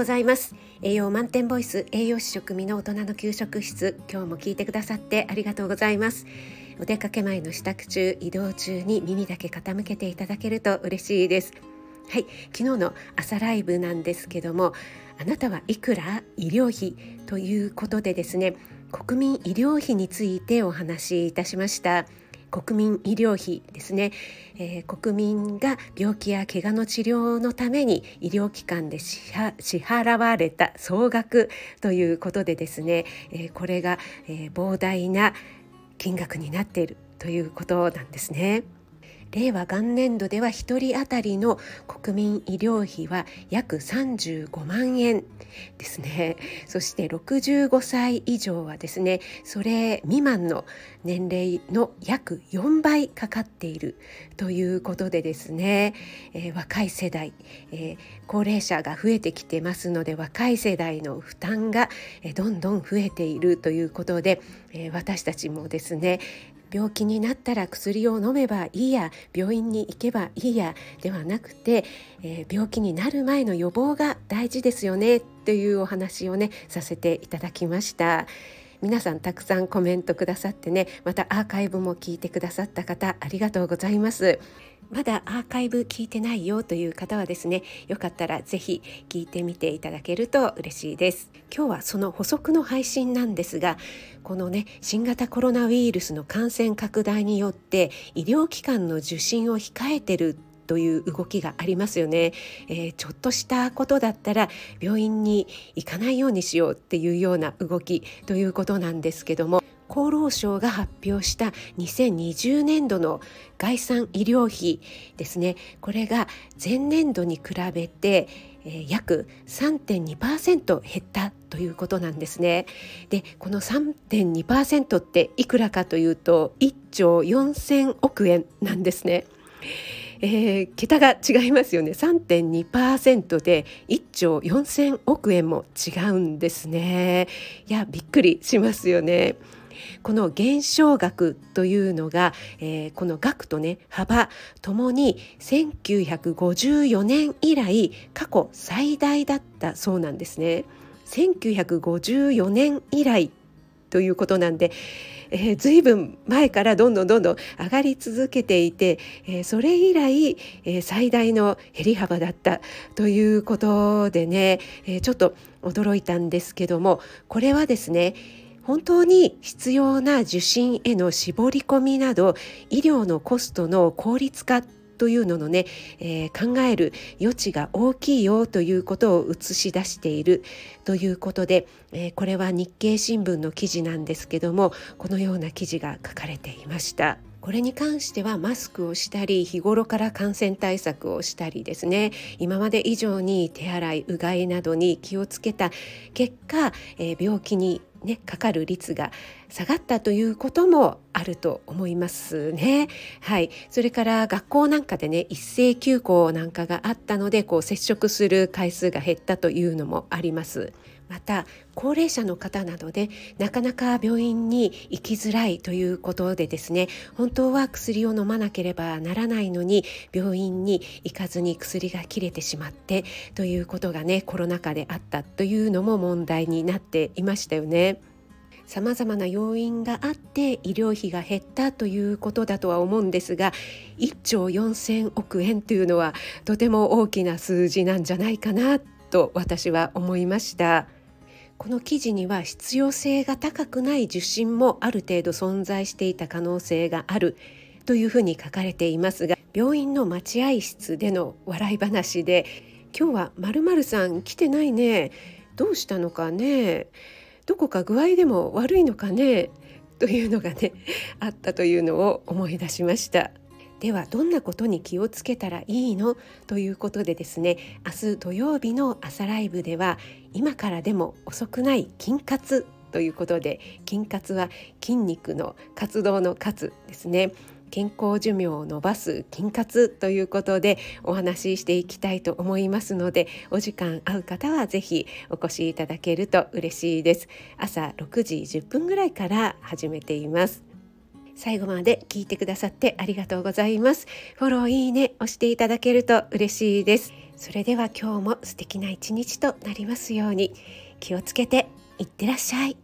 ございます。栄養満点ボイス栄養士食味の大人の給食室今日も聞いてくださってありがとうございます。お出かけ前の支度中移動中に耳だけ傾けていただけると嬉しいです。はい昨日の朝ライブなんですけどもあなたはいくら医療費ということでですね国民医療費についてお話しいたしました。国民医療費ですね、えー、国民が病気や怪我の治療のために医療機関で支払われた総額ということでですね、えー、これが、えー、膨大な金額になっているということなんですね。令和元年度では1人当たりの国民医療費は約35万円ですね。そして65歳以上はですねそれ未満の年齢の約4倍かかっているということでですね、えー、若い世代、えー、高齢者が増えてきてますので若い世代の負担がどんどん増えているということで、えー、私たちもですね病気になったら薬を飲めばいいや病院に行けばいいやではなくて、えー、病気になる前の予防が大事ですよねというお話をねさせていただきました。皆さんたくさんコメントくださってねまたアーカイブも聞いてくださった方ありがとうございます。まだアーカイブ聞いてないよという方はですねよかったらぜひ聞いてみていただけると嬉しいです。今日はその補足の配信なんですがこのね新型コロナウイルスの感染拡大によって医療機関の受診を控えてるという動きがありますよね、えー、ちょっとしたことだったら病院に行かないようにしようっていうような動きということなんですけども厚労省が発表した2020年度の概算医療費ですねこれが前年度に比べて約3.2%減ったということなんですね。でこの3.2%っていくらかというと1兆4,000億円なんですね。えー、桁が違いますよね。3.2%で1兆4,000億円も違うんですね。いやびっくりしますよね。この減少額というのが、えー、この額とね幅ともに1954年以来過去最大だったそうなんですね。1954年以来ということなんで、えー、随分前からどんどんどんどん上がり続けていて、えー、それ以来、えー、最大の減り幅だったということでね、えー、ちょっと驚いたんですけどもこれはですね本当に必要な受診への絞り込みなど医療のコストの効率化というののね、えー、考える余地が大きいよということを映し出しているということで、えー、これは日経新聞の記事なんですけどもこのような記事が書かれていました。これに関してはマスクをしたり日頃から感染対策をしたりですね今まで以上に手洗いうがいなどに気をつけた結果、えー、病気にね、かかる率が下がったということもあると思いますね。はい、それから学校なんかでね一斉休校なんかがあったのでこう接触する回数が減ったというのもあります。また高齢者の方などでなかなか病院に行きづらいということでですね本当は薬を飲まなければならないのに病院に行かずに薬が切れてしまってということがねコロナ禍であったというのも問題になっていましたよね。さまざまな要因があって医療費が減ったということだとは思うんですが1兆4,000億円というのはとても大きな数字なんじゃないかなと私は思いました。この記事には必要性が高くない受診もある程度存在していた可能性があるというふうに書かれていますが病院の待合室での笑い話で「今日はまるさん来てないねどうしたのかねどこか具合でも悪いのかね」というのがね あったというのを思い出しました。ではどんなことに気をつけたらいいの？ということでですね明日土曜日の朝ライブでは今からでも遅くない筋活ということで筋活は筋肉の活動の活ですね。健康寿命を伸ばす筋活ということでお話ししていきたいと思いますのでお時間合う方はぜひお越しいただけると嬉しいです朝6時10分ぐらいから始めています最後まで聞いてくださってありがとうございます。フォロー、いいね、押していただけると嬉しいです。それでは今日も素敵な一日となりますように気をつけていってらっしゃい